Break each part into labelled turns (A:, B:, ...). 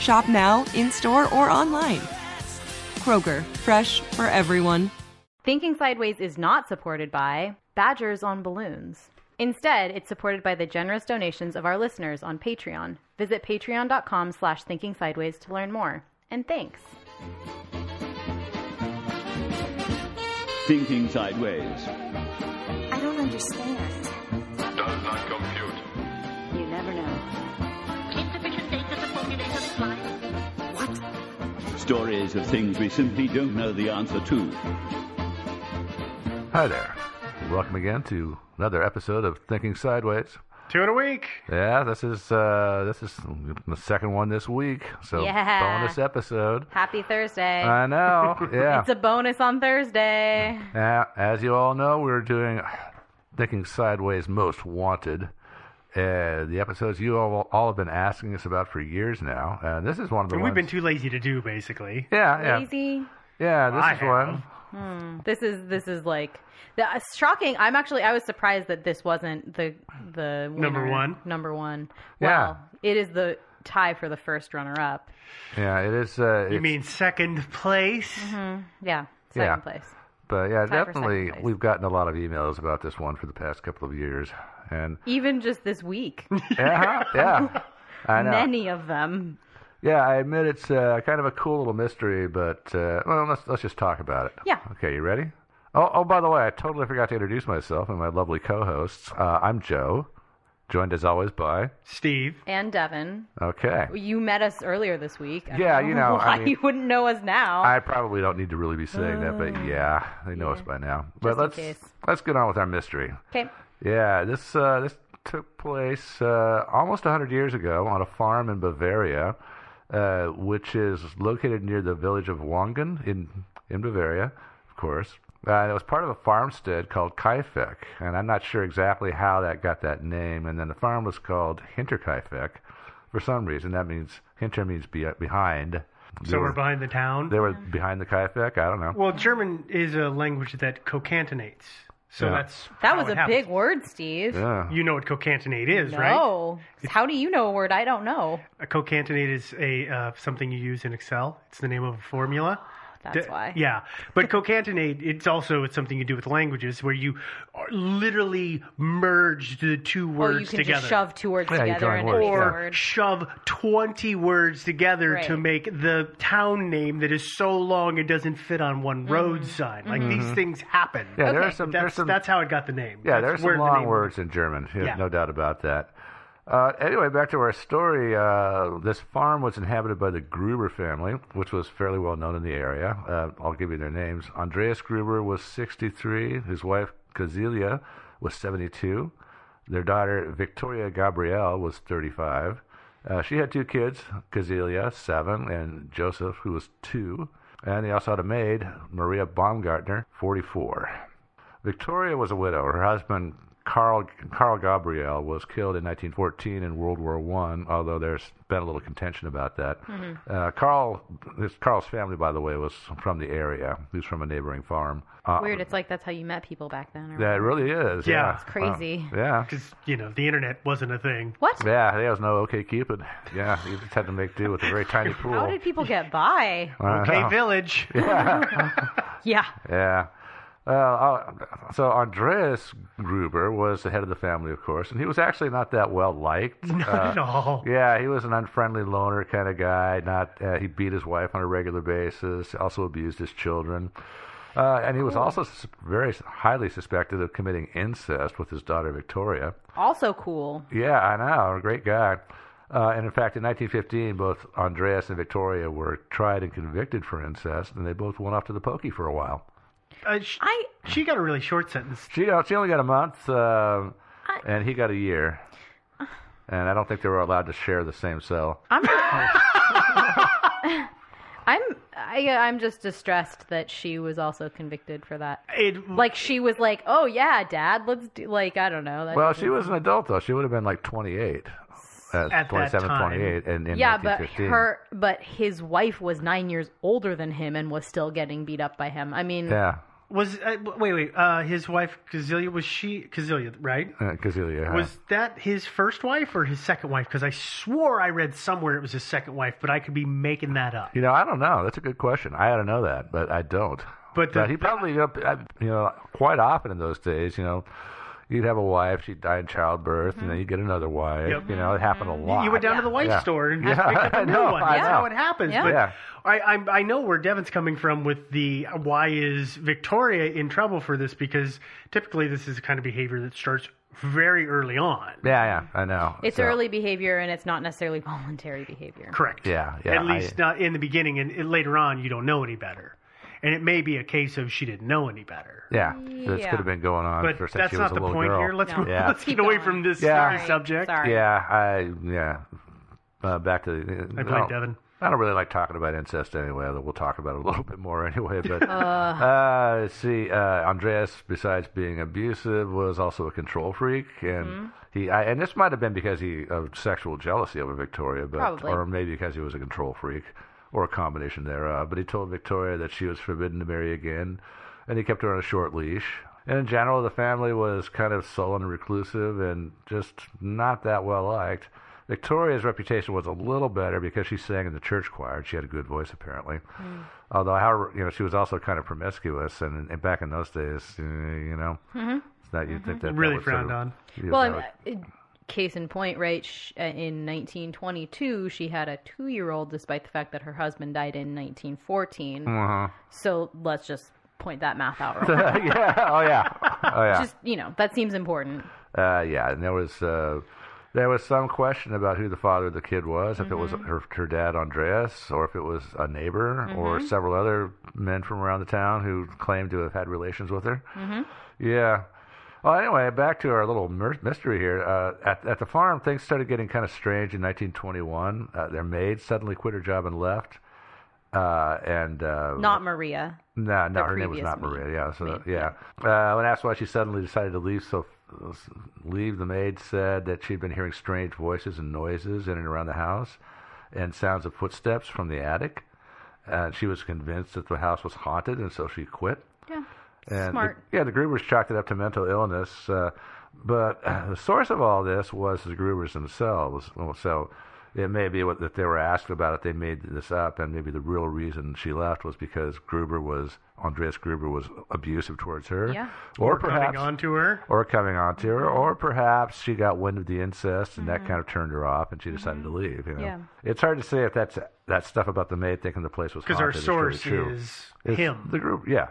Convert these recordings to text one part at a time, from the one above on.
A: Shop now, in store, or online. Kroger, fresh for everyone.
B: Thinking Sideways is not supported by Badgers on Balloons. Instead, it's supported by the generous donations of our listeners on Patreon. Visit patreon.com slash thinking sideways to learn more. And thanks.
C: Thinking Sideways.
D: I don't understand.
E: Does not compute.
D: You never know. What?
C: Stories of things we simply don't know the answer to.
F: Hi there. Welcome again to another episode of Thinking Sideways.
G: Two in a week.
F: Yeah, this is uh, this is the second one this week. So
B: Yeah.
F: bonus episode.
B: Happy Thursday.
F: I know. Yeah.
B: It's a bonus on Thursday.
F: Uh, as you all know, we're doing Thinking Sideways Most Wanted. Uh, the episodes you all, all have been asking us about for years now, and this is one of the
G: And
F: ones.
G: we've been too lazy to do, basically.
F: yeah, yeah,
B: Lazy.
F: yeah. This
G: I
F: is
G: have.
F: one.
B: Hmm. This is this is like the, uh, shocking. I'm actually I was surprised that this wasn't the the
G: Number one?
B: Number one.
F: Yeah.
B: It is the tie for the first runner up.
F: Yeah, it is. Uh,
G: You
F: it's-
G: mean second place?
B: Yeah, second
F: Yeah.
B: place.
F: But yeah,
B: Tie
F: definitely, we've gotten a lot of emails about this one for the past couple of years, and
B: Even just this week,
F: yeah, yeah, I know.
B: many of them.
F: Yeah, I admit it's uh, kind of a cool little mystery, but uh, well, let's let's just talk about it.
B: Yeah.
F: Okay, you ready? Oh, oh, by the way, I totally forgot to introduce myself and my lovely co-hosts. Uh, I'm Joe, joined as always by.
G: Steve.
B: And Devin,
F: Okay.
B: you met us earlier this week. I don't
F: Yeah, you know, I
B: why
F: mean-
B: you wouldn't know us now.
F: I probably don't need to really be saying that, but yeah, they know us by now. But
B: Just in
F: let's
B: case.
F: let's get on with our mystery.
B: okay.
F: Yeah, this uh, this took place uh, almost 100 years ago on a farm in Bavaria, uh, which is located near the village of Wangen in in Bavaria, of course. Uh, it was part of a farmstead called Kaifeck, and I'm not sure exactly how that got that name. And then the farm was called Hinterkaifeck for some reason. That means Hinter means be, behind. They
G: So we're
F: were-
G: behind the town.
F: They were behind the Kaifeck. I don't know.
G: Well, German is a language that cocatenates. So
F: Yeah.
G: that's
B: That was a
G: happens.
B: big word, Steve.
F: Yeah.
G: You know what cocatenate is, right?
B: No. How do you know a word I don't know?
G: A cocatenate is a uh, something you use in Excel. It's the name of a formula.
B: That's
G: D-
B: why.
G: Yeah, but concatenate, it's also it's something you do with languages where you are literally merge the two words
B: Or
G: words
B: you can
G: together.
B: just shove two words
F: Yeah,
B: together and
F: words,
B: makes a
F: yeah.
G: or shove 20 words together to make the town name that is so long it doesn't fit on one
B: Mm-hmm.
G: road sign. Like these things happen.
F: Yeah, there are some. there's
G: That's,
F: some
G: that's how it got the name.
F: Yeah,
G: That's
F: there's
G: where
F: some long
G: name-
F: words in German. Yeah,
G: Yeah.
F: No doubt about that. Uh, anyway, back to our story. Uh, this farm was inhabited by the Gruber family, which was fairly well known in the area. Uh, I'll give you their names. Andreas Gruber was 63. His wife, Kazilia, was 72. Their daughter, Victoria Gabriel, was 35. Uh, she had two kids, Kazilia, 7, and Joseph, who was 2. And they also had a maid, Maria Baumgartner, 44. Victoria was a widow. Her husband, Carl Carl Gabriel was killed in 1914 in World War One. Although there's been a little contention about that.
B: Mhm.
F: Uh, Carl, this Carl's family, by the way, was from the area. He was from a neighboring farm. Uh,
B: Weird. It's like that's how you met people back then. Or
F: Yeah, it really is.
G: Yeah.
F: Yeah,
G: It's
B: crazy.
F: Uh, yeah.
G: Because, you know, the internet wasn't a thing.
B: What?
F: Yeah, there was no OK Cupid. Yeah, you just had to make do with a very tiny pool.
B: How did people get by?
F: I
G: Okay,
F: know.
G: Village.
F: Yeah.
B: Yeah.
F: Yeah. Uh, uh, so Andreas Gruber was the head of the family, of course, and he was actually not that well liked.
G: Not
F: Uh,
G: at all.
F: Yeah, he was an unfriendly loner kind of guy. Not uh, he beat his wife on a regular basis. Also abused his children, uh, and he was also sus- very highly suspected of committing incest with his daughter Victoria.
B: Also cool.
F: Yeah, I know, a great guy. Uh, and in fact, in 1915, both Andreas and Victoria were tried and convicted for incest, and they both went off to the pokey for a while.
G: Uh, sh- she got a really short sentence.
F: She got, she only got a month, uh, and he got a year. And I don't think they were allowed to share the same cell.
B: I'm. I'm. I, I'm just distressed that she was also convicted for that.
G: It,
B: like she was like, "Oh yeah, Dad, let's do." Like I don't know. That
F: Well, she was an adult though. She would have been like 28, uh,
G: At that
F: 27,
G: time.
F: 28 in, in
B: yeah, but her, but his wife was nine years older than him and was still getting beat up by him. I mean,
F: Yeah,
G: Was uh, wait wait uh, his wife Kazilia was she Kazilia right?
F: uh, Kazilia. huh?
G: Was that his first wife or his second wife? Because I swore I read somewhere it was his second wife, but I could be making that up.
F: You know, I don't know. That's a good question. I ought to know that, but I don't.
G: But the-
F: he probably, you know, uh, you know, quite often in those days, you know, you'd have a wife, she'd die in childbirth, and then mm-hmm. you'd get another wife.
G: Yep.
F: You know, it happened a mm-hmm. lot.
G: You went down to the wife
F: Yeah.
G: store and just
F: Yeah,
G: picked up a new
F: know,
G: one.
F: I
G: That's
F: know.
G: how it happens.
B: Yeah.
G: But
F: Yeah.
G: I, I I know where Devin's coming from with the why is Victoria in trouble for this because typically this is the kind of behavior that starts very early on.
F: Yeah, yeah, I know.
B: it's
F: So,
B: early behavior and it's not necessarily voluntary behavior.
G: Correct.
F: Yeah, yeah.
G: At least
F: I-
G: not in the beginning, and, and later on you don't know any better. And it may be a case of she didn't know any better.
F: yeah, this
B: Yeah.
F: could have been going on
G: But
F: for since
G: that's
F: she was
G: not
F: a
G: the
F: little
G: point
F: girl.
G: here. Let's
B: No.
F: Yeah.
G: let's
B: Keep
G: get away
B: going.
G: from this
F: Yeah.
G: scary
B: Sorry.
G: subject.
B: Sorry.
F: Yeah, I yeah. Uh, back to the.
G: I played Devin.
F: I don't really like talking about incest anyway, although we'll talk about it a little bit more anyway. But uh, let's see, uh, Andreas, besides being abusive, was also a control freak, and
B: Mm-hmm.
F: he I, and this might have been because he of sexual jealousy over Victoria, but
B: Probably.
F: or maybe because he was a control freak, or a combination thereof. But he told Victoria that she was forbidden to marry again, and he kept her on a short leash. And in general, the family was kind of sullen and reclusive, and just not that well liked. Victoria's reputation was a little better because she sang in the church choir and she had a good voice apparently. Although, however, you know, she was also kind of promiscuous, and, and back in those days, uh, you know, it's not you'd think that that
G: Really
F: sort
G: frowned
F: of-
G: on.
F: Yeah,
B: Well,
F: that
B: I'm- uh, case in point, right? uh, In 1922, she had a two-year-old, despite the fact that her husband died in 1914.
F: Uh-huh.
B: So let's just point that math out. Quick.
F: yeah. Oh yeah. Oh yeah.
B: Just you know, that seems important.
F: Uh, yeah, and there was uh, there was some question about who the father of the kid was, if it was
B: Mm-hmm.
F: her, her dad Andreas, or if it was a neighbor, or
B: Mm-hmm.
F: several other men from around the town who claimed to have had relations with her.
B: Mm-hmm.
F: Yeah. Well, anyway, back to our little mystery here. Uh, at, at the farm, things started getting kind of strange in 1921. Uh, their maid suddenly quit her job and left. Uh, and uh,
B: Not Maria.
F: no, no,
B: The
F: her name was not
B: maid.
F: Maria. Yeah, so
B: Maid,
F: yeah. Uh, when asked why she suddenly decided to leave, so leave, the maid said that she'd been hearing strange voices and noises in and around the house, and sounds of footsteps from the attic. And she was convinced that the house was haunted, and so she quit.
B: Yeah.
F: And
B: Smart.
F: The, yeah, the Grubers chalked it up to mental illness, uh, but the source of all this was the Grubers themselves. So it may be what, that they were asked about it. They made this up, and maybe the real reason she left was because Gruber was Andreas Gruber was abusive towards her,
B: Yeah.
F: or,
G: Or
F: perhaps
G: coming on to her.
F: or coming on to her, or perhaps she got wind of the incest and that kind of turned her off, and she decided to leave. You know,
B: Mm-hmm. Yeah.
F: it's hard to say if that's that stuff about the maid thinking the place was
G: Because our
F: haunted is
G: source
F: true.
G: is
F: It's
G: him.
F: the group, yeah.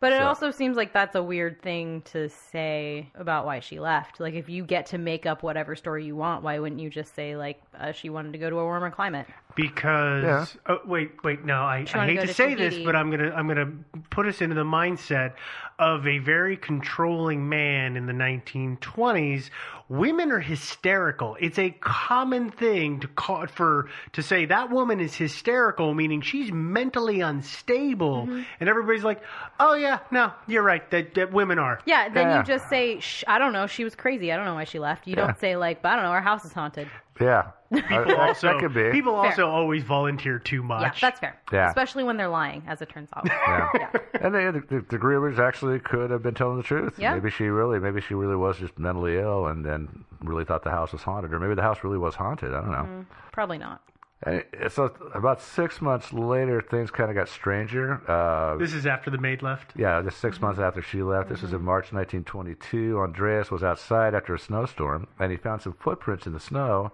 B: But it
F: So-
B: also seems like that's a weird thing to say about why she left. Like, if you get to make up whatever story you want, why wouldn't you just say like uh, she wanted to go to a warmer climate?
G: Because
F: Yeah.
G: oh, wait wait no I, I hate to,
B: to
G: say this but I'm gonna I'm gonna put us into the mindset of a very controlling man in the 1920s women are hysterical it's a common thing to call for to say that woman is hysterical meaning she's mentally unstable
B: Mm-hmm.
G: and everybody's like oh yeah no you're right that, that women are
B: Yeah, then
F: Yeah.
B: you just say, Shh, I don't know, she was crazy. I don't know why she left. You
F: Yeah.
B: don't say like, but I don't know, our house is haunted.
F: Yeah,
G: people
F: that,
G: also
F: that could be.
G: people
B: Fair.
G: also always volunteer too much
B: Yeah, that's fair.
F: Yeah.
B: Especially when they're lying, as it turns out.
F: Yeah. yeah. And the, the, the Grubers actually could have been telling the truth.
B: Yeah.
F: Maybe she really, maybe she really was just mentally ill and then really thought the house was haunted, or maybe the house really was haunted. I don't know.
B: Mm, Probably not.
F: And it- so about six months later, things kind of got stranger. Uh,
G: this is after the maid left
F: yeah, just 6 months after she left. This was in March 1922. Andreas was outside after a snowstorm, and he found some footprints in the snow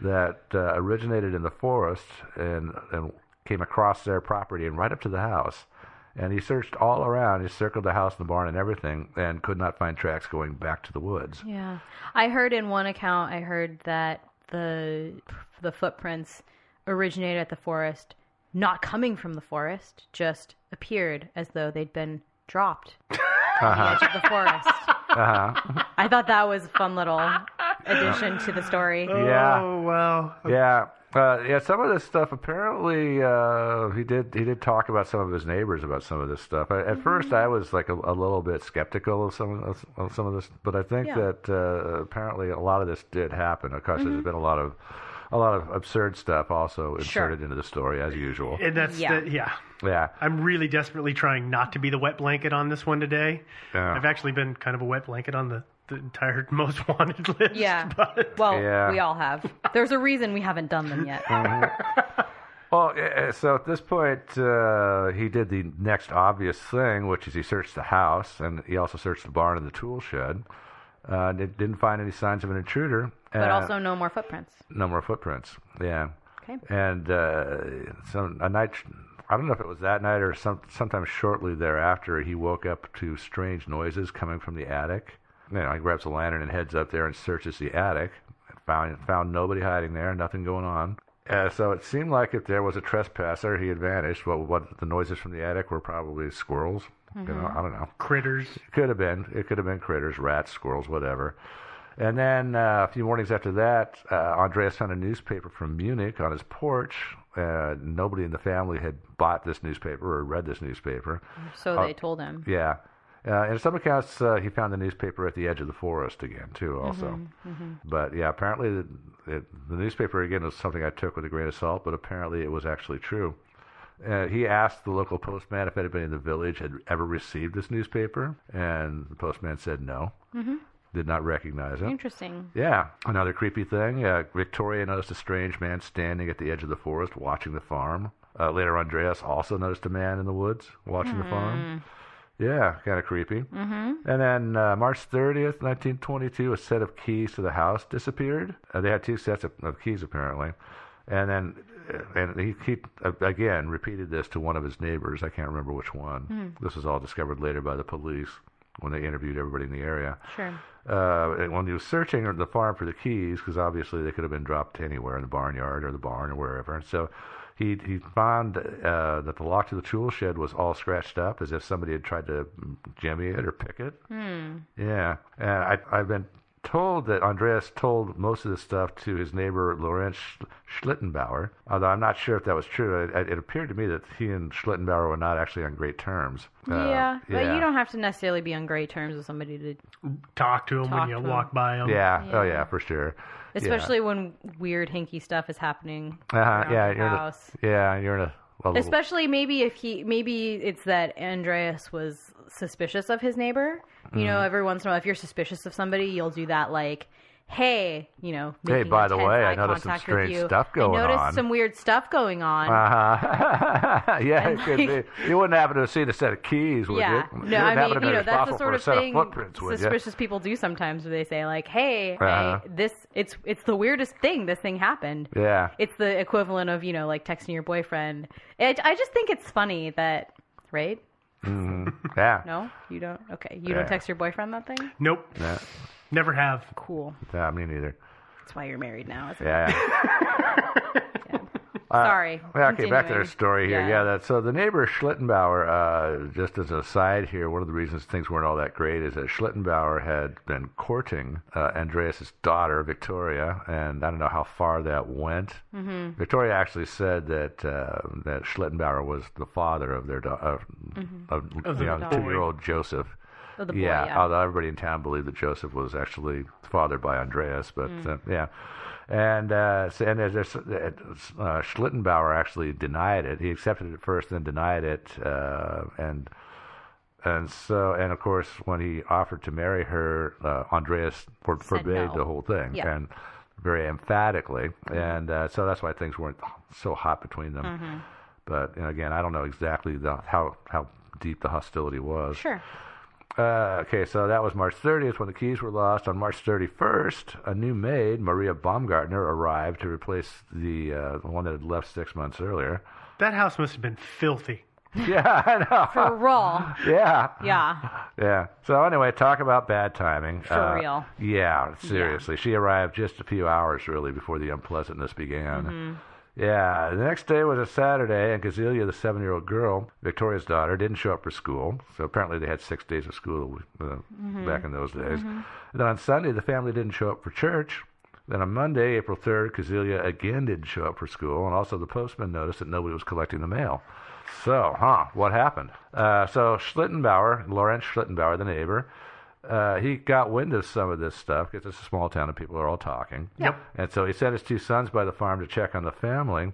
F: that uh, originated in the forest and, and came across their property and right up to the house. And he searched all around. He circled the house and the barn and everything, and could not find tracks going back to the woods.
B: Yeah. I heard in one account, I heard that the the footprints originated at the forest, not coming from the forest, just appeared as though they'd been dropped on the edge of the forest.
F: Uh-huh.
B: I thought that was a fun little addition to the story.
F: Yeah.
G: oh wow
F: Yeah, uh, yeah. Some of this stuff apparently uh, he did. He did talk about some of his neighbors about some of this stuff. I, at first, I was like a, a little bit skeptical of some of, of some of this, but I think
B: Yeah.
F: that uh, apparently a lot of this did happen. Of course, there's been a lot of a lot of absurd stuff also inserted into the story as usual.
G: and that's
B: Yeah.
G: the, yeah
F: Yeah,
G: I'm really desperately trying not to be the wet blanket on this one today.
F: Yeah.
G: I've actually been kind of a wet blanket on the, the entire most wanted list.
B: Yeah.
G: But
B: Well,
F: Yeah.
B: we all have. There's a reason we haven't done them yet.
F: Well, uh, so at this point, uh, he did the next obvious thing, which is he searched the house, and he also searched the barn and the tool shed. Uh, did- didn't find any signs of an intruder.
B: But
F: Uh,
B: also no more footprints.
F: no more footprints. Yeah.
B: Okay.
F: And uh, some a night, I don't know if it was that night or some sometime shortly thereafter, he woke up to strange noises coming from the attic. You know, he grabs a lantern and heads up there and searches the attic. Found found nobody hiding there, nothing going on. Uh, so it seemed like if there was a trespasser, he had vanished. What what the noises from the attic were probably squirrels. You know, I don't know.
G: critters.
F: Could have been. It could have been critters, rats, squirrels, whatever. And then uh, a few mornings after that, uh, Andreas found a newspaper from Munich on his porch. Uh, nobody in the family had bought this newspaper or read this newspaper.
B: So
F: Uh,
B: they told him.
F: Yeah. Uh, in some accounts, uh, he found the newspaper at the edge of the forest again, too, also. But yeah, apparently the, it, the newspaper, again, was something I took with a grain of salt, but apparently it was actually true. Uh, he asked the local postman if anybody in the village had ever received this newspaper, and the postman said no,
B: Mm-hmm.
F: did not recognize it.
B: Interesting.
F: Yeah, another creepy thing. Uh, Victoria noticed a strange man standing at the edge of the forest watching the farm. Uh, later, Andreas also noticed a man in the woods watching the farm. Yeah, kind of creepy.
B: Mm-hmm.
F: And then uh, March 30th, 1922, a set of keys to the house disappeared. Uh, they had two sets of, of keys, apparently. And then, uh, and he, he uh, again repeated this to one of his neighbors. I can't remember which one. This was all discovered later by the police when they interviewed everybody in the area.
B: Sure.
F: Uh, and when he was searching the farm for the keys, because obviously they could have been dropped anywhere in the barnyard or the barn or wherever, and so he he found uh, that the lock to the tool shed was all scratched up, as if somebody had tried to jimmy it or pick it.
B: Hmm.
F: Yeah, and I, I've been told that Andreas told most of this stuff to his neighbor Lorenz Schlittenbauer, although I'm not sure if that was true. It, it appeared to me that he and Schlittenbauer were not actually on great terms. Uh,
B: yeah, but
F: yeah.
B: you don't have to necessarily be on great terms with somebody to,
G: Talk to him
B: Talk
G: when you
B: to
G: walk by him.
F: Yeah. Oh
B: Yeah.
F: yeah, for sure.
B: Especially when weird hinky stuff is happening
F: Uh-huh, yeah,
B: the
F: you're in a,
B: house.
F: yeah, you're in a, a little,
B: Especially maybe if he maybe it's that Andreas was suspicious of his neighbor. You know,
F: Mm-hmm.
B: every once in a while, if you're suspicious of somebody, you'll do that like. Hey, you know.
F: Hey, by the way, I
B: eye
F: noticed some strange
B: you.
F: stuff going
B: I noticed
F: on."
B: some weird stuff going on.
F: Uh-huh. yeah,
B: And
F: it could
B: like-
F: be. You wouldn't happen to have seen a set of keys, would
B: yeah,
F: you?
B: no,
F: you wouldn't
B: I
F: happen
B: mean,
F: to
B: you know, that's the sort
F: a
B: of
F: set
B: thing
F: footprints, would
B: suspicious people do sometimes, where they say like, "Hey,
F: Uh-huh.
B: hey, this it's it's the weirdest thing. This thing happened."
F: Yeah.
B: It's the equivalent of you know like texting your boyfriend. It, I just think it's funny that right.
F: Mhm. Yeah.
B: No, you don't. Okay, you
F: Yeah.
B: don't text your boyfriend that thing.
G: Nope.
F: Yeah.
G: Never have.
B: Cool.
F: Yeah, me neither.
B: That's why you're married now. Isn't
F: Yeah.
B: It?
F: Uh,
B: Sorry.
F: Yeah, okay, back to our story here.
B: Yeah.
F: Yeah, that, so the neighbor Schlittenbauer, uh, just as an aside here, one of the reasons things weren't all that great is that Schlittenbauer had been courting uh, Andreas's daughter, Victoria, and I don't know how far that went.
B: Mhm.
F: Victoria actually said that uh, that Schlittenbauer was the father of their da- of,
B: Mhm.
F: of,
B: Of
F: you
B: the
F: know, two-year-old Joseph.
B: The boy,
F: yeah,
B: yeah.
F: although everybody in town believed that Joseph was actually fathered by Andreas, but
B: Mm.
F: uh, yeah. And uh, so, and there's, uh, uh, Schlittenbauer actually denied it. He accepted it first, then denied it, uh, and and so and of course when he offered to marry her, uh, Andreas for, forbade
B: no.
F: the whole thing,
B: Yeah.
F: and very emphatically, and uh, so that's why things weren't so hot between them.
B: Mhm.
F: But you know, again, I don't know exactly the, how how deep the hostility was.
B: Sure.
F: Uh, okay, so that was March 30th when the keys were lost. On March 31st, a new maid, Maria Baumgartner, arrived to replace the, uh, the one that had left six months earlier.
G: That house must have been filthy.
F: Yeah, I know.
B: For raw.
F: Yeah.
B: Yeah.
F: Yeah. So anyway, talk about bad timing.
B: For
F: Uh,
B: real.
F: Yeah, seriously. She arrived just a few hours really before the unpleasantness began.
B: Mhm.
F: Yeah, the next day was a Saturday, and Kazelia, the seven-year-old girl, Victoria's daughter, didn't show up for school. So apparently they had six days of school uh,
B: Mhm.
F: back in those days.
B: Mhm.
F: And then on Sunday, the family didn't show up for church. Then on Monday, April 3rd, Kazelia again didn't show up for school, and also the postman noticed that nobody was collecting the mail. So, huh, what happened? Uh, so Schlittenbauer, Lorenz Schlittenbauer, the neighbor, uh, he got wind of some of this stuff because it's a small town and people are all talking.
G: Yep.
F: And so he sent his two sons by the farm to check on the family.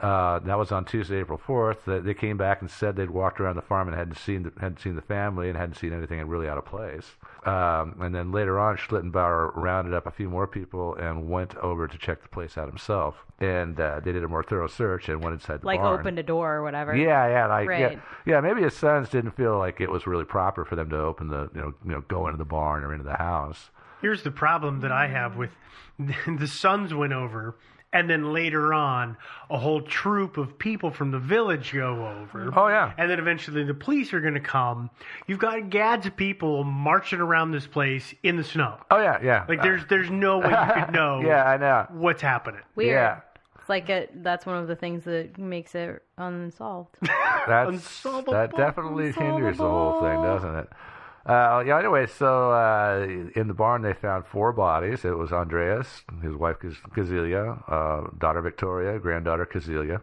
F: Uh, that was on Tuesday, April fourth. They they came back and said they'd walked around the farm and hadn't seen the, hadn't seen the family and hadn't seen anything really out of place. Um, and then later on, Schlittenbauer rounded up a few more people and went over to check the place out himself. And uh, they did a more thorough search and went inside the
B: Like
F: barn.
B: opened a door or whatever.
F: Yeah, yeah, like
B: right.
F: yeah, yeah. Maybe his sons didn't feel like it was really proper for them to open the, you know, you know, go into the barn or into the house.
G: Here's the problem that I have with the sons went over, and then later on, a whole troop of people from the village go over.
F: Oh, yeah.
G: And then eventually the police are going to come. You've got gads of people marching around this place in the snow.
F: Oh yeah, yeah.
G: Like there's there's no way you could know
F: yeah, I know.
G: what's happening.
B: Weird.
F: Yeah.
B: It's like a, that's one of the things that makes it unsolved.
F: That's,
G: Unsolvable,
F: that definitely hinders the whole thing, doesn't it? Uh, yeah. Anyway, so uh, in the barn they found four bodies. It was Andreas, his wife Kaz- Kazelia, uh, daughter Victoria, granddaughter Kazelia,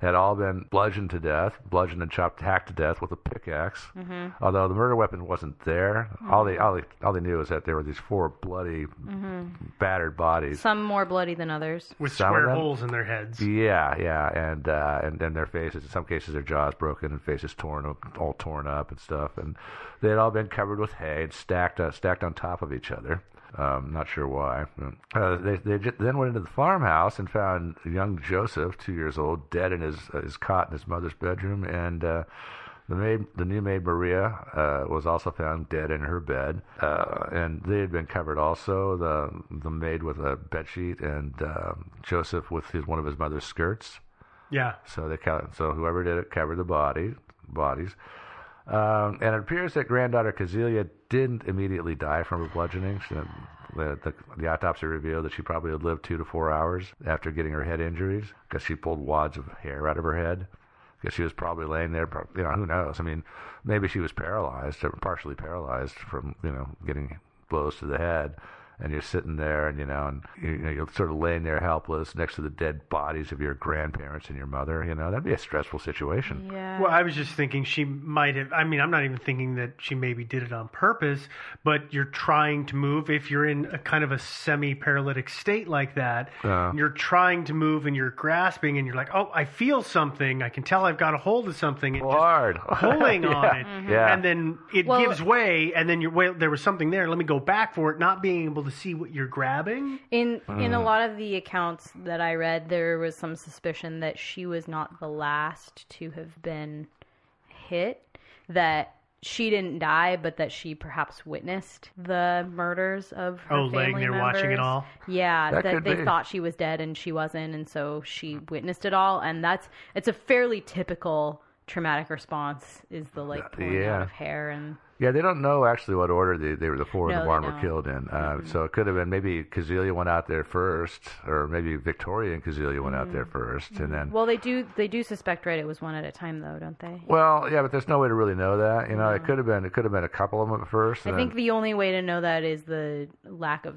F: had all been bludgeoned to death, bludgeoned and chopped, hacked to death with a pickaxe.
B: Mhm.
F: Although the murder weapon wasn't there, all they all they all they knew was that there were these four bloody,
B: Mhm.
F: battered bodies.
B: Some more bloody than others.
G: With
F: Some
G: square holes in their heads.
F: Yeah, yeah, and uh, and and their faces. In some cases, their jaws broken and faces torn, up- all torn up and stuff. And they had all been covered with hay and stacked uh, stacked on top of each other. Um, not sure why. Uh, they they then went into the farmhouse and found young Joseph, two years old, dead in his uh, his cot in his mother's bedroom, and. Uh, the maid, the new maid Maria, uh, was also found dead in her bed, uh, and they had been covered also. The the maid with a bed sheet, and um Joseph with his one of his mother's skirts.
G: Yeah.
F: So they so whoever did it covered the body bodies. Um, and it appears that granddaughter Kazelia didn't immediately die from her bludgeoning. She, the, the, the autopsy revealed that she probably had lived two to four hours after getting her head injuries because she pulled wads of hair out of her head. Because she was probably laying there, you know, who knows? I mean, maybe she was paralyzed or partially paralyzed from, you know, getting blows to the head. And you're sitting there, and you know, and you, you know, you're sort of laying there helpless next to the dead bodies of your grandparents and your mother. You know, that'd be a stressful situation.
B: Yeah.
G: Well, I was just thinking she might have. I mean, I'm not even thinking that she maybe did it on purpose, but you're trying to move. If you're in a kind of a semi paralytic state like that,
F: Uh.
G: you're trying to move and you're grasping and you're like, oh, I feel something. I can tell I've got a hold of something. And
F: Hard.
G: just pulling on
F: Yeah.
G: it.
F: Mhm. Yeah.
G: And then it
B: Well-
G: gives way, and then you're, well, there was something there. Let me go back for it, not being able to see what you're grabbing.
B: In in a
F: Mm.
B: lot of the accounts that I read, there was some suspicion that she was not the last to have been hit. That she didn't die, but that she perhaps witnessed the murders of her
G: Oh, laying
B: family
G: there watching it all?
B: Yeah,
F: That
B: that, they
F: be.
B: thought she was dead and she wasn't, and so she witnessed it all. And that's it's a fairly typical traumatic response is the like pulling out of hair and
F: Yeah, they don't know actually what order they, they were the four in
B: No,
F: the barn were killed in. Uh,
B: Mhm.
F: So it could have been maybe Kazelia went out there first, or maybe Victoria and Kazelia went out there 1st and then.
B: well they do they do suspect right it was one at a time though don't they
F: Well, yeah, but there's no way to really know that. You know, it could have been it could have been a couple of them at first.
B: I think
F: then-
B: the only way to know that is the lack of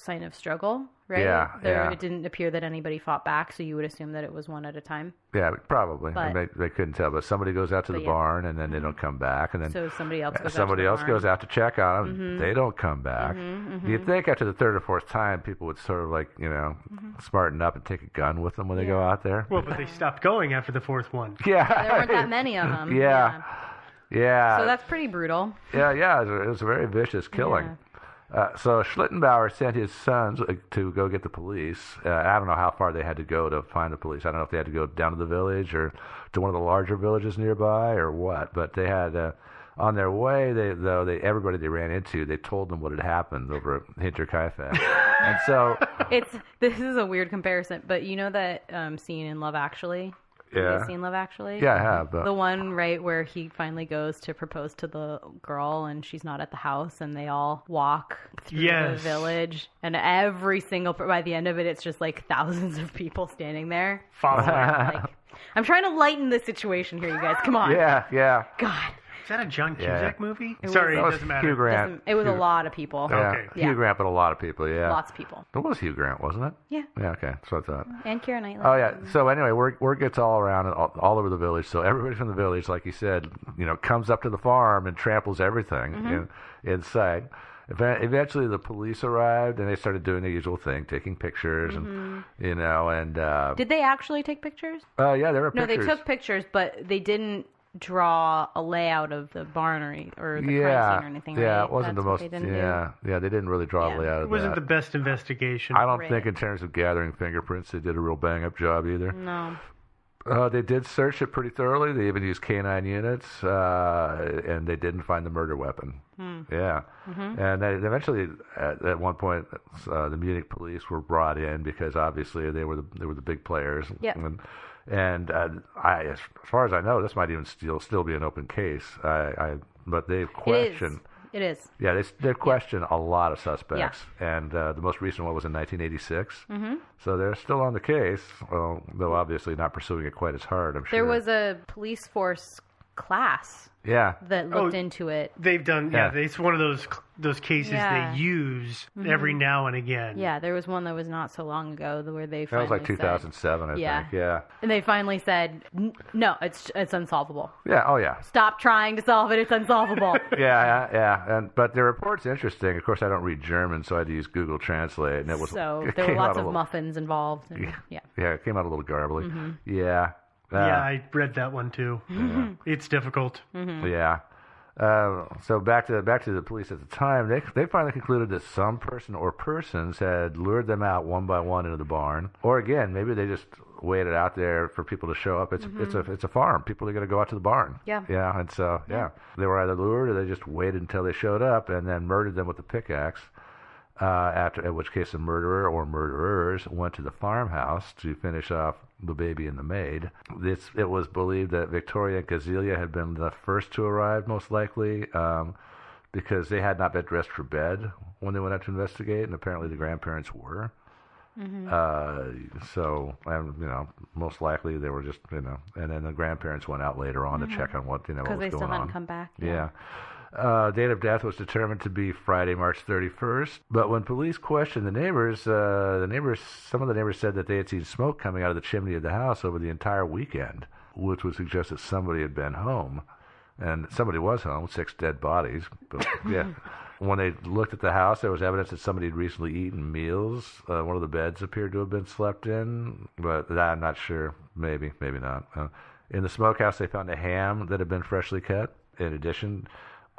B: sign of struggle right
F: Yeah,
B: there
F: yeah.
B: it didn't appear that anybody fought back so you would assume that it was one at a time
F: yeah, probably.
B: But-
F: they, they couldn't tell, but somebody goes out to the
B: yeah.
F: barn and then they don't come back, and then
B: So somebody else goes out to
F: somebody
B: the
F: else
B: barn.
F: goes out to check on them.
B: Mhm.
F: They don't come back.
B: Mhm,
F: You'd
B: mhm.
F: think after the third or fourth time, people would sort of like you know
B: Mm-hmm.
F: smarten up and take a gun with them when they go out there.
G: Well, but they stopped going after the fourth one.
F: Yeah.
B: there weren't that many of them
F: yeah. Yeah.
B: so that's pretty brutal
F: Yeah, yeah, it was, a, it was a very vicious killing. Uh, so Schlittenbauer sent his sons uh, to go get the police. Uh, I don't know how far they had to go to find the police. I don't know if they had to go down to the village or to one of the larger villages nearby or what. But they had uh, on their way. They though they everybody they ran into, they told them what had happened over at Hinterkaifeck. and so
B: it's this is a weird comparison but you know that um, scene in Love Actually Have
F: Yeah.
B: you seen Love Actually?
F: Yeah, I have, but-
B: The one right where he finally goes to propose to the girl and she's not at the house and they all walk through
G: Yes.
B: the village and every single by the end of it it's just like thousands of people standing there.
G: Following.
B: like, I'm trying to lighten the situation here, you guys. Come on.
F: yeah, yeah.
B: God.
G: Is that a John
F: Yeah.
G: Cusack movie?
B: It was-
G: Sorry,
F: That
G: it
F: was
G: doesn't matter.
F: Hugh Grant.
B: Doesn't- It was a
F: Hugh-
B: lot of people.
F: Yeah,
G: Okay.
F: Hugh
B: Yeah.
F: Grant, but a lot of people. Yeah,
B: Lots of people.
F: It was Hugh Grant, wasn't it?
B: Yeah.
F: Yeah. Okay. So I thought.
B: And Keira Knightley.
F: Oh yeah. So anyway, word word gets all around and all, all over the village. So everybody from the village, like you said, you know, comes up to the farm and tramples everything
B: Mhm.
F: in, in sight. Ev- Eventually, the police arrived and they started doing the usual thing, taking pictures and
B: Mhm.
F: you know and. Uh,
B: Did they actually take pictures?
F: uh, yeah, there were
B: No,
F: pictures.
B: they took pictures, but they didn't draw a layout of the barn or, or the crime
F: yeah,
B: scene or anything.
F: yeah,
B: right?
F: it wasn't
B: That's
F: the
B: what
F: most.
B: they didn't do.
F: Yeah, yeah, they didn't really draw a layout
G: It wasn't
F: that.
G: the best investigation.
F: I don't
B: Right.
F: think in terms of gathering fingerprints, they did a real bang up job either.
B: No.
F: Uh, they did search it pretty thoroughly. They even used canine units, uh, and they didn't find the murder weapon.
B: Hmm.
F: Yeah,
B: Mhm.
F: and they, eventually, at, at one point, uh, the Munich police were brought in because obviously they were the they were the big players.
B: Yep.
F: And, uh, I, as far as I know, this might even still still be an open case. I, I but they've questioned.
B: It is.
F: Yeah, they they questioned a lot of suspects, yeah. and uh, the most recent one was in 1986.
B: Mm-hmm.
F: So they're still on the case, well, though obviously not pursuing it quite as hard. I'm sure.
B: There was a police force class
F: yeah,
B: that looked into it.
G: They've done, yeah.
F: Yeah.
G: It's one of those those cases
B: Yeah.
G: they use
B: Mhm.
G: every now and again.
B: Yeah, there was one that was not so long ago where they
F: that was like 2007, I
B: Yeah.
F: think. Yeah,
B: and they finally said, "No, it's it's unsolvable.
F: yeah, oh yeah,
B: Stop trying to solve it. It's unsolvable."
F: yeah, yeah, yeah. And but the report's interesting. Of course, I don't read German, so I had to use Google Translate, and it was
B: so
F: it
B: there were lots of
F: little-
B: muffins involved. And, yeah.
F: Yeah, it came out a little garbly.
B: Mhm.
F: Yeah, uh,
G: yeah, I read that one too. It's difficult.
B: Mm-hmm.
F: Yeah. Uh, so back to back to the police at the time, they they finally concluded that some person or persons had lured them out one by one into the barn, or again, maybe they just waited out there for people to show up. It's it's a it's a farm. People are going to go out to the barn.
B: Mm-hmm. Yeah.
F: Yeah, and so yeah, they were either lured or they just waited until they showed up and then murdered them with a pickaxe. Uh, after, in which case, the murderer or murderers went to the farmhouse to finish off the baby and the maid. This, it was believed that Victoria and Kazelia had been the first to arrive, most likely, um, because they had not been dressed for bed when they went out to investigate, and apparently the grandparents were.
B: Mm-hmm.
F: Uh, so, um, you know, most likely they were just, you know, and then the grandparents went out later on to check on what, you know, what was
B: Mm-hmm. they still
F: going
B: hadn't
F: on.
B: come back.
F: Yeah. Uh, date of death was determined to be Friday, March 31st. But when police questioned the neighbors, uh, the neighbors, some of the neighbors said that they had seen smoke coming out of the chimney of the house over the entire weekend, which would suggest that somebody had been home. And somebody was home, six dead bodies. But, yeah. When they looked at the house, there was evidence that somebody had recently eaten meals. Uh, one of the beds appeared to have been slept in, but that I'm not sure. Maybe, maybe not. Uh, in the smokehouse, they found a ham that had been freshly cut. In addition,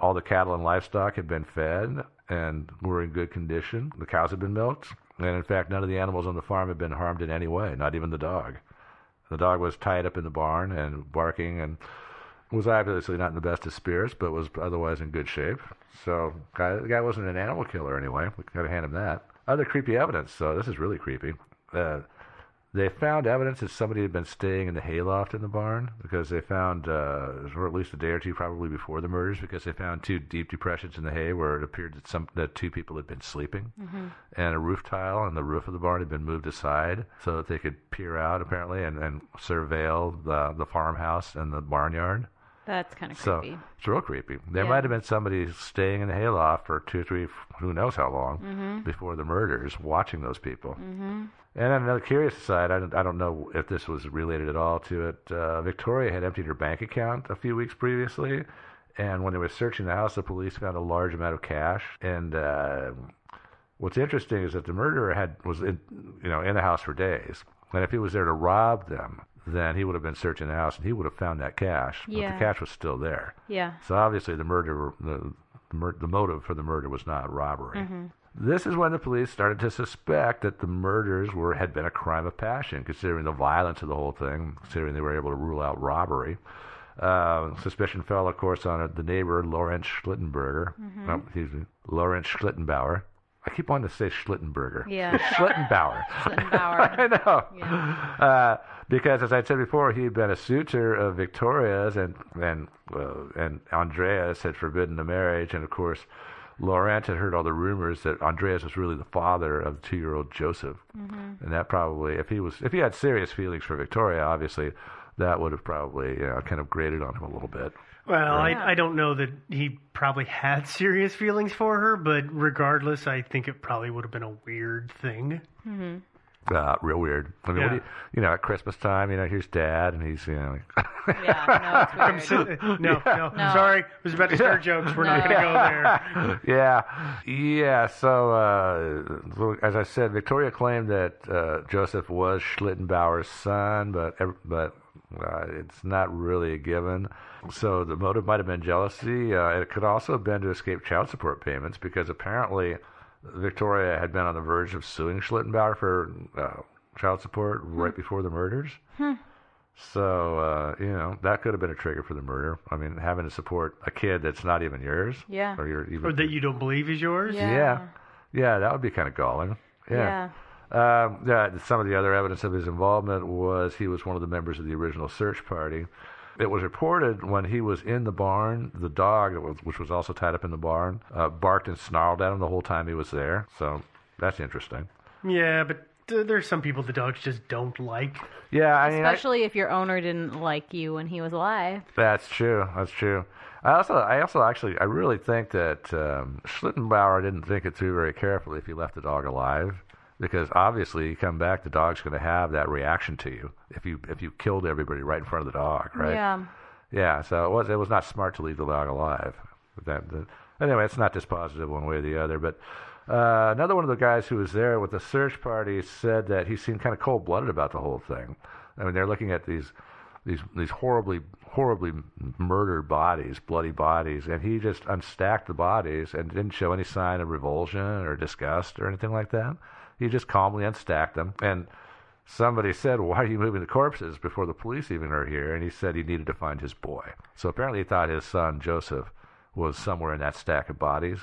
F: all the cattle and livestock had been fed and were in good condition. The cows had been milked, and in fact, none of the animals on the farm had been harmed in any way, not even the dog. The dog was tied up in the barn and barking and was obviously not in the best of spirits, but was otherwise in good shape. So guy, the guy wasn't an animal killer anyway. We got to hand him that. Other creepy evidence. So this is really creepy. Uh, they found evidence that somebody had been staying in the hayloft in the barn because they found, uh, or at least a day or two probably before the murders, because they found two deep depressions in the hay where it appeared that some that two people had been sleeping,
B: Mm-hmm.
F: and a roof tile on the roof of the barn had been moved aside so that they could peer out apparently and, and surveil the the farmhouse and the barnyard.
B: That's kind of
F: So
B: creepy.
F: it's real creepy. There
B: Yeah.
F: might have been somebody staying in the hayloft for two, three, who knows how long
B: Mhm.
F: before the murders, watching those people.
B: Mhm.
F: And on another curious side, I don't, I don't know if this was related at all to it. Uh, Victoria had emptied her bank account a few weeks previously, and when they were searching the house, the police found a large amount of cash. And uh, what's interesting is that the murderer had was in, you know in the house for days, and if he was there to rob them, then he would have been searching the house and he would have found that cash.
B: Yeah.
F: But the cash was still there.
B: Yeah.
F: So obviously the murder, the, the, mur- the motive for the murder was not robbery.
B: Mhm.
F: This is when the police started to suspect that the murders were had been a crime of passion, considering the violence of the whole thing, considering they were able to rule out robbery. Uh, suspicion fell, of course, on the neighbor, Lawrence Schlittenberger.
B: Mhm.
F: No, excuse me, Lawrence Schlittenbauer. I keep wanting to say Schlittenberger.
B: Yeah.
F: Schlittenbauer.
B: Schlittenbauer.
F: I know. Uh, because, as I said before, he had been a suitor of Victoria's, and and uh, and Andreas had forbidden the marriage, and of course, Lorenz had heard all the rumors that Andreas was really the father of the two-year-old Joseph,
B: Mhm.
F: and that probably, if he was, if he had serious feelings for Victoria, obviously, that would have probably you know, kind of grated on him a little bit.
G: Well,
F: Right.
G: I, I don't know that he probably had serious feelings for her, but regardless, I think it probably would have been a weird thing.
B: Mm-hmm.
F: Uh, real weird. I mean, what do you, you know, at Christmas time, you know, here's Dad, and he's, you know,
G: I'm si- no, no,
B: No.
G: Sorry, I was about to start jokes. We're not going to go there.
F: yeah, yeah. So, uh, as I said, Victoria claimed that uh, Joseph was Schlittenbauer's son, but but uh, it's not really a given. So the motive might have been jealousy. Uh, it could also have been to escape child support payments because apparently Victoria had been on the verge of suing Schlittenbauer for uh, child support right before the murders.
B: Hmm.
F: So uh, you know that could have been a trigger for the murder. I mean, having to support a kid that's not even yours,
B: Yeah.
F: or you're even
G: Or that you don't believe is yours?
F: yeah. yeah, that would be kind of galling. Yeah. Um, yeah, some of the other evidence of his involvement was he was one of the members of the original search party. It was reported when he was in the barn, the dog, which was also tied up in the barn, uh, barked and snarled at him the whole time he was there. So that's interesting.
G: Yeah, but th- there's some people the dogs just don't like.
F: Yeah, I mean, I-
B: Especially if your owner didn't like you when he was alive.
F: That's true. That's true. I also, I also actually, I really think that um, Schlittenbauer didn't think it through very carefully if he left the dog alive, because obviously you come back, the dog's going to have that reaction to you if you if you killed everybody right in front of the dog, right?
B: Yeah.
F: Yeah. So it was it was not smart to leave the dog alive. But that, that, anyway, it's not dispositive one way or the other, but. Uh, another one of the guys who was there with the search party said that he seemed kind of cold blooded about the whole thing. I mean, they're looking at these these these horribly horribly murdered bodies, bloody bodies, and he just unstacked the bodies and didn't show any sign of revulsion or disgust or anything like that. He just calmly unstacked them. And somebody said, "Why are you moving the corpses before the police even are here?" And he said he needed to find his boy. So apparently, he thought his son Joseph was somewhere in that stack of bodies.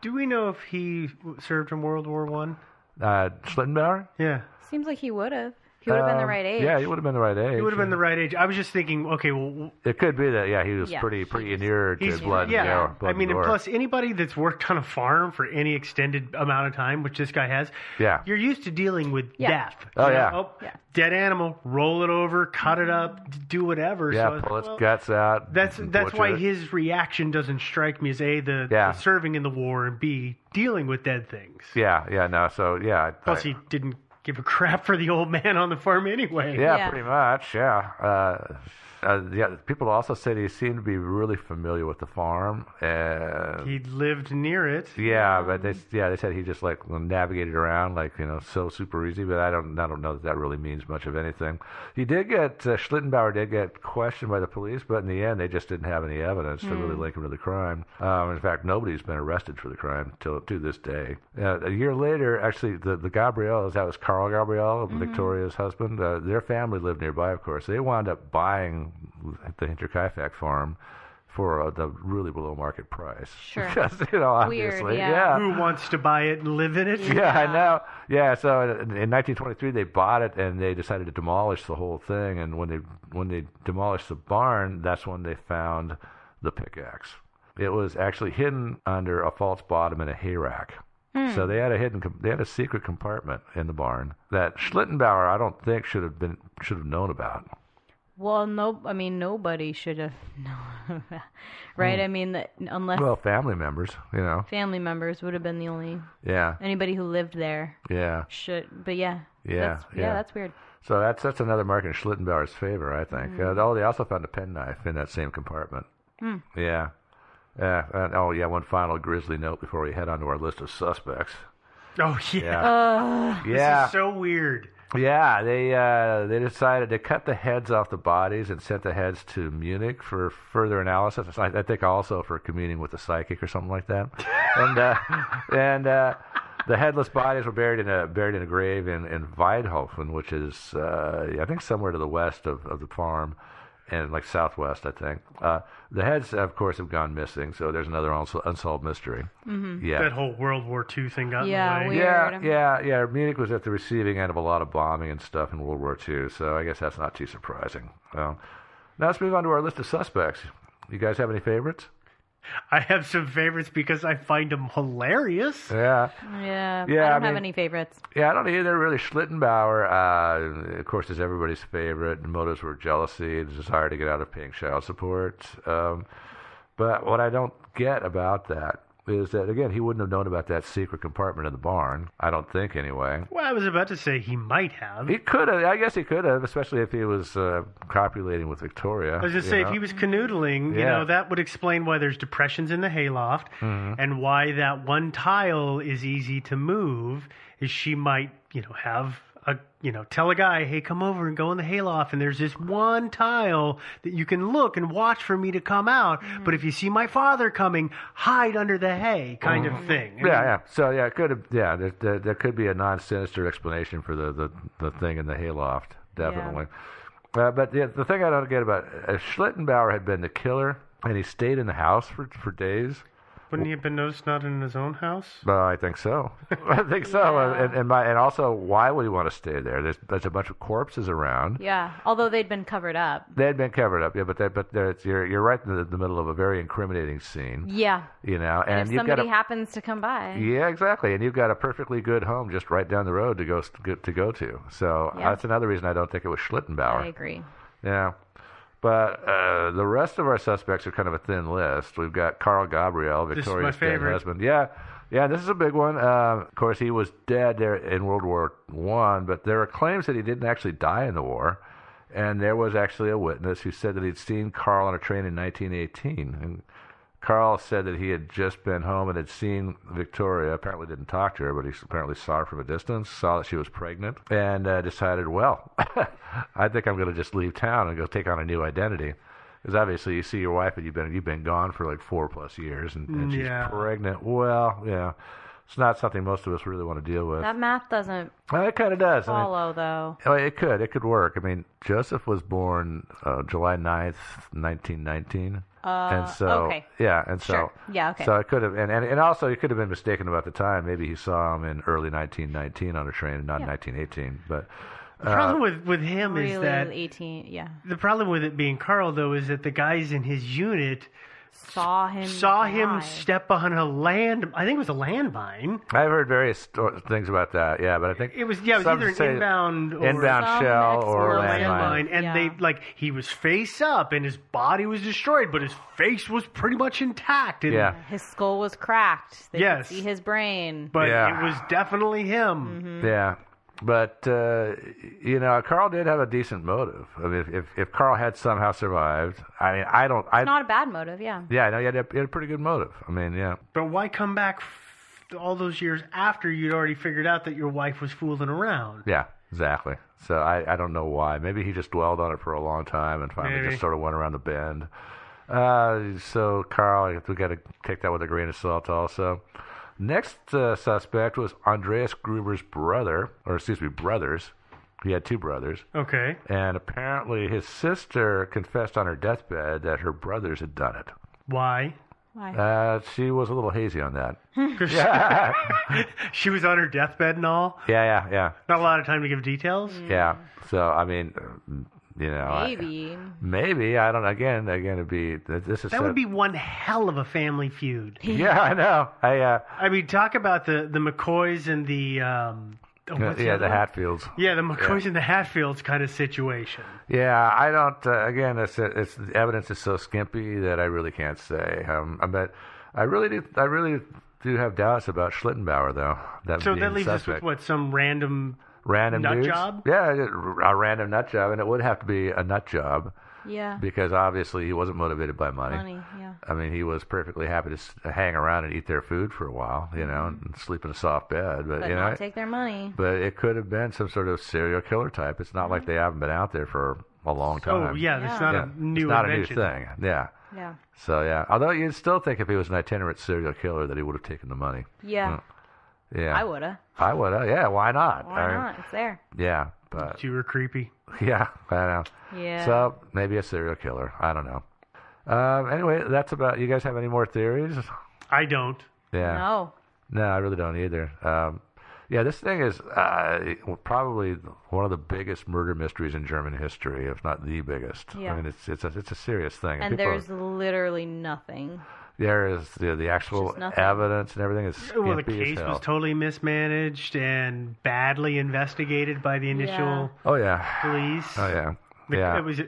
G: Do we know if he served in World War One?
F: Uh, Schlittenbauer.
G: Yeah.
B: Seems like he would have. He would have been the
F: Um,
B: right age.
F: Yeah, he would have been the right age.
G: He would have been the right age. I was just thinking, okay, well,
F: It could be that. Yeah, he was
B: Yeah,
F: pretty pretty inured to
G: he's
F: blood.
G: yeah.
F: and gore, blood
G: I mean,
F: and
G: and
F: gore.
G: plus anybody that's worked on a farm for any extended amount of time, which this guy has,
F: Yeah.
G: you're used to dealing with
B: Yeah.
G: death.
F: Oh,
G: You know,
F: yeah.
G: oh, dead animal, roll it over, cut it up, d- do whatever.
F: yeah,
G: so it's-
F: pull its
G: well,
F: guts out.
G: That's
F: and
G: that's
F: butcher
G: why
F: it.
G: his reaction doesn't strike me as a the,
F: Yeah.
G: the serving in the war and b dealing with dead things.
F: Yeah, yeah, no. So yeah, I-
G: Plus, he didn't give a crap for the old man on the farm anyway.
F: Yeah, pretty much. Yeah. Uh, uh, yeah. People also said he seemed to be really familiar with the farm, and
G: He lived near it.
F: yeah, but they yeah they said he just like navigated around like you know so super easy. But I don't I don't know that that really means much of anything. He did get uh, Schlittenbauer did get questioned by the police, but in the end they just didn't have any evidence to really
H: Hmm.
F: link him to the crime. Um, in fact, nobody's been arrested for the crime till to this day. Uh, a year later, actually, the the Gabriels that was Carl Gabriel, Victoria's husband. Uh, their family lived nearby, of course. They wound up buying the Hinterkaifeck farm for uh, the really below market price.
B: Sure.
F: Because, you know,
B: Weird,
F: obviously,
B: yeah.
G: Who wants to buy it and live in it?
F: Yeah, I know. Yeah, so in in 1923 they bought it and they decided to demolish the whole thing. And when they when they demolished the barn, that's when they found the pickaxe. It was actually hidden under a false bottom in a hay rack.
B: Hmm.
F: So they had a hidden, they had a secret compartment in the barn that Schlittenbauer, I don't think, should have been should have known about.
B: Well, no, I mean nobody should have known, right?
F: Hmm.
B: I mean, that unless
F: Well, family members, you know.
B: family members would have been the only
F: Yeah,
B: anybody who lived there
F: yeah,
B: should. But yeah,
F: Yeah,
B: that's,
F: yeah.
B: that's weird.
F: So that's that's another mark in Schlittenbauer's favor, I think.
B: Mm.
F: Uh, oh, they also found a penknife in that same compartment.
B: Hmm.
F: Yeah. Yeah. And, oh, yeah. One final grisly note before we head on to our list of suspects.
G: Oh yeah.
F: Yeah.
G: This
F: yeah.
G: is so weird.
F: Yeah. They uh, they decided to cut the heads off the bodies and sent the heads to Munich for further analysis. I, think also for communing with the psychic or something like that. and uh, and uh, the headless bodies were buried in a buried in a grave in in Waidhofen, which is uh, I think somewhere to the west of, of the farm. And like southwest, I think. Uh, the heads, of course, have gone missing, so there's another unsolved mystery.
B: Mhm.
F: Yeah,
G: That whole World War II thing got
B: Yeah,
G: in the way.
B: weird.
F: yeah, yeah, yeah. Munich was at the receiving end of a lot of bombing and stuff in World War II, so I guess that's not too surprising. Um, now let's move on to our list of suspects. You guys have any favorites?
G: I have some favorites because I find them hilarious.
F: Yeah,
B: Yeah,
F: Yeah,
B: I
F: I
B: don't have
F: mean-
B: any favorites.
F: yeah. I don't either. Really, Schlittenbauer, uh, of course, is everybody's favorite. The motives were jealousy, the desire to get out of paying child support. Um, but what I don't get about that is that again, he wouldn't have known about that secret compartment in the barn. I don't think, anyway.
G: Well, I was about to say he might have.
F: He could have. I guess he could have, especially if he was uh, copulating with Victoria.
G: I was just say
F: know?
G: if he was canoodling, you know, that would explain why there's depressions in the hayloft
F: Mhm.
G: and why that one tile is easy to move. Is she might, you know, have a, you know, tell a guy, hey, come over and go in the hayloft, and there's this one tile that you can look and watch for me to come out. But if you see my father coming, hide under the hay, kind of thing. I mean,
F: Yeah, yeah. So yeah, it could have. Yeah, there, there, there could be a non-sinister explanation for the, the, the thing in the hayloft, definitely. Uh, but the, the thing I don't get about uh, Schlittenbauer had been the killer, and he stayed in the house for for days.
G: Wouldn't he have been noticed not in his own house?
F: Well, I think so. I think so. And and, my, and also, why would he want to stay there? There's there's a bunch of corpses around.
B: Yeah, although they'd been covered up.
F: They had been covered up, yeah, but they, but there, it's, you're you're right in the, the middle of a very incriminating scene.
B: Yeah,
F: You know,
B: and,
F: and
B: if
F: you've got
B: somebody
F: a,
B: happens to come by,
F: Yeah, exactly. And you've got a perfectly good home just right down the road to go to go to. So
B: Yeah.
F: that's another reason I don't think it was Schlittenbauer.
B: I agree.
F: Yeah. But uh, the rest of our suspects are kind of a thin list. We've got Carl Gabriel,
G: This is my
F: Victoria's dead husband. Yeah, yeah, this is a big one. Uh, of course, he was dead there in World War One, but there are claims that he didn't actually die in the war. And there was actually a witness who said that he'd seen Carl on a train in 1918. And Carl said that he had just been home and had seen Victoria. Apparently, didn't talk to her, but he apparently saw her from a distance, saw that she was pregnant, and uh, decided, well, I think I'm going to just leave town and go take on a new identity. Because obviously, you see your wife and you've been you've been gone for like four plus years, and, and she's
G: Yeah.
F: pregnant. Well, yeah, it's not something most of us really want to deal with.
B: That math doesn't
F: Well, it kind of does. I mean,
B: follow, though.
F: Oh, it could. It could work. I mean, Joseph was born uh, July 9th, 1919.
B: Uh,
F: and so,
B: okay.
F: yeah, and so,
B: Sure. Yeah, okay.
F: So it could have, and, and, and also, he could have been mistaken about the time. Maybe he saw him in early 1919 on a train, and not
B: Yeah.
F: 1918. But
G: The
F: uh,
G: problem with, with him
B: really,
G: is that
B: 18, yeah.
G: the problem with it being Carl though is that the guys in his unit
B: Saw him.
G: saw him
B: die.
G: step on a land. I think it was a landmine.
F: I've heard various sto- things about that. Yeah, but I think
G: It was yeah, it was
F: some
G: either an inbound or
F: inbound
B: Some
F: shell or
G: or a
F: landmine.
G: landmine, and
B: Yeah.
G: they like he was face up and his body was destroyed, but his face was pretty much intact. And,
F: Yeah.
B: His skull was cracked. They
G: Yes.
B: could see his brain.
G: but
F: Yeah.
G: it was definitely him.
B: Mm-hmm.
F: Yeah, but uh, you know, Carl did have a decent motive. I mean, if, if if Carl had somehow survived, I mean, I don't, I
B: It's not a bad motive, yeah.
F: yeah, I know he had, a, he had a pretty good motive. I mean, yeah.
G: But why come back all those years after you'd already figured out that your wife was fooling around?
F: Yeah, exactly. So I, I don't know why. Maybe he just dwelled on it for a long time and finally
G: Maybe.
F: just sort of went around the bend. Uh, so Carl, we got to take that with a grain of salt. Also, next uh, suspect was Andreas Gruber's brother, or excuse me, brothers. He had two brothers.
G: Okay.
F: And apparently his sister confessed on her deathbed that her brothers had done it.
G: Why?
B: Why?
F: Uh, she was a little hazy on that. yeah.
G: she was on her deathbed and all.
F: yeah, yeah, yeah,
G: Not a lot of time to give details.
F: yeah. So I mean, uh, you know, I-
B: Maybe.
F: maybe I don't. Again, again, it'd be this is
G: That
F: so-
G: would be one hell of a family feud.
F: Yeah, I know. I uh,
G: I mean, talk about the the McCoys and the um. oh,
F: yeah,
G: other
F: the? Hatfields.
G: Yeah, the McCoys and the Hatfields kind of situation.
F: Yeah, I don't. Uh, again, it's it's the evidence is so skimpy that I really can't say. Um, but I really do. I really do have doubts about Schlittenbauer, though. That
G: So that leaves us with what some random
F: random
G: nut job?
F: Yeah, a random nut job, and it would have to be a nut job
B: Yeah.
F: because obviously he wasn't motivated by money.
B: Money, yeah.
F: I mean, he was perfectly happy to uh, hang around and eat their food for a while, you know, mm-hmm. and sleep in a soft bed. But,
B: But
F: you know,
B: take their money.
F: but it could have been some sort of serial killer type. It's not like mm-hmm. they haven't been out there for a long oh, time.
G: Oh yeah, it's not
F: Yeah.
G: a new
F: it's not
G: invention.
F: a new thing. Yeah.
B: Yeah.
F: So yeah, although you'd still think if he was an itinerant serial killer that he would have taken the money.
B: Yeah.
F: Mm. Yeah.
B: I woulda.
F: I would have. Yeah. Why not?
B: Why
F: I-
B: not? It's there.
F: Yeah, but
G: You were creepy.
F: yeah, I know.
B: Yeah.
F: So maybe a serial killer. I don't know. Um, anyway, that's about. You guys have any more theories?
G: I don't.
F: Yeah.
B: No.
F: No, I really don't either. Um, yeah, this thing is uh, probably one of the biggest murder mysteries in German history, if not the biggest.
B: Yeah.
F: I mean, it's it's a, it's a serious thing.
B: And
F: people are-
B: there's literally nothing.
F: There is the, the actual evidence and everything is skimpy
G: Well, the
F: as
G: case
F: hell.
G: was totally mismanaged and badly investigated by the initial
F: oh yeah.
G: police.
F: Oh yeah.
G: The-
F: yeah.
G: It was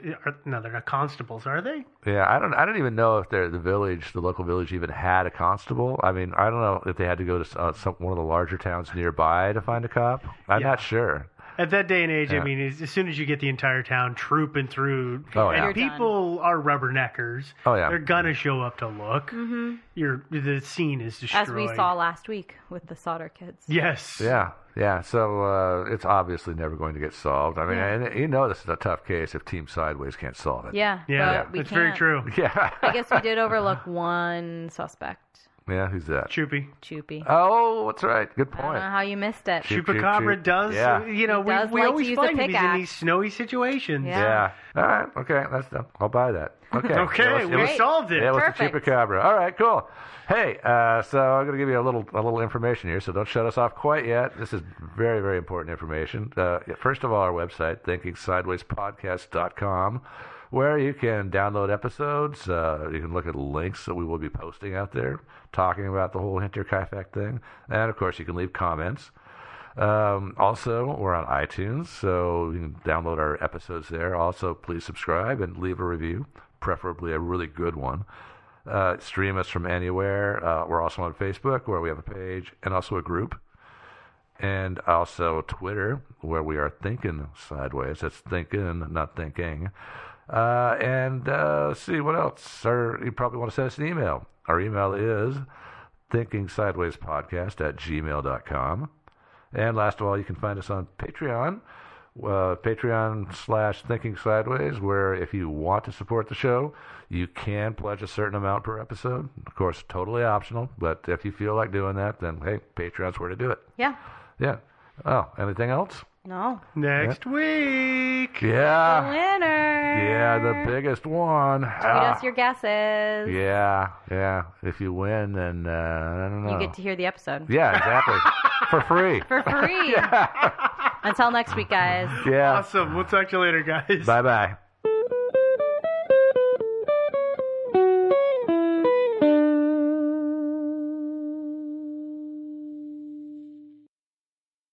G: no, they're not constables, are they?
F: Yeah, I don't. I don't even know if they're, the village, the local village, even had a constable. I mean, I don't know if they had to go to uh, some one of the larger towns nearby to find a cop. I'm
G: Yeah.
F: not sure.
G: At that day and age,
F: Yeah.
G: I mean, as, as soon as you get the entire town trooping through,
F: Oh, yeah.
G: and
F: You're
G: people are rubberneckers.
F: Oh, yeah.
G: they're gonna show up to look.
B: Mm-hmm.
G: You're the scene is destroyed.
B: As we saw last week with the Sodder kids.
G: Yes.
F: Yeah, yeah. So uh, it's obviously never going to get solved. I mean,
B: Yeah.
F: and you know this is a tough case if Team Sideways can't solve it.
B: Yeah.
G: Yeah,
B: but we
G: that's very true.
F: Yeah.
B: I guess we did overlook one suspect.
F: Yeah, who's that?
G: Choopy.
B: Choopy.
F: Oh, that's right. Good
B: I don't
F: point.
B: know how you missed it.
F: Choop, choop,
G: Chupacabra
F: choop.
G: does,
F: Yeah.
G: you know,
B: He
G: we,
B: does
G: we
B: like to
G: always
B: use a
G: find him in
B: pickaxe.
G: these snowy situations.
B: Yeah.
F: Yeah. All right. Okay. That's done. I'll buy that. Okay.
G: Okay,
F: was- it
G: we
F: was-
G: solved it.
F: Yeah, it was
B: Perfect.
F: the chupacabra. All right, cool. Hey, uh, so I'm going to give you a little a little information here. So don't shut us off quite yet. This is very very important information. Uh, first of all, our website thinkingsidewayspodcast.com, where you can download episodes. Uh, you can look at links that we will be posting out there, talking about the whole Hinterkaifeck thing, and of course you can leave comments. Um, also, we're on iTunes, so you can download our episodes there. Also, please subscribe and leave a review, preferably a really good one. Uh, stream us from anywhere. Uh, we're also on Facebook, where we have a page and also a group, and also Twitter, where we are thinking sideways. That's thinking, not thinking. Uh, and uh, let's see what else. Or you probably want to send us an email. Our email is thinkingsidewayspodcast at gmail.com. And last of all, you can find us on Patreon, uh, Patreon slash Thinking Sideways, where if you want to support the show, you can pledge a certain amount per episode. Of course, totally optional, but if you feel like doing that, then hey, Patreon's where to do it.
B: Yeah.
F: Yeah. Oh, anything else?
B: No.
G: Next week.
F: Yeah.
B: Winner.
F: Yeah, the biggest one.
B: Tweet
F: Ah,
B: us your guesses.
F: yeah, yeah. If you win, then uh, I don't know.
B: You get to hear the episode.
F: Yeah, exactly. For free.
B: For free. Until next week, guys.
F: Yeah.
G: Awesome. We'll talk to you later, guys.
F: Bye bye.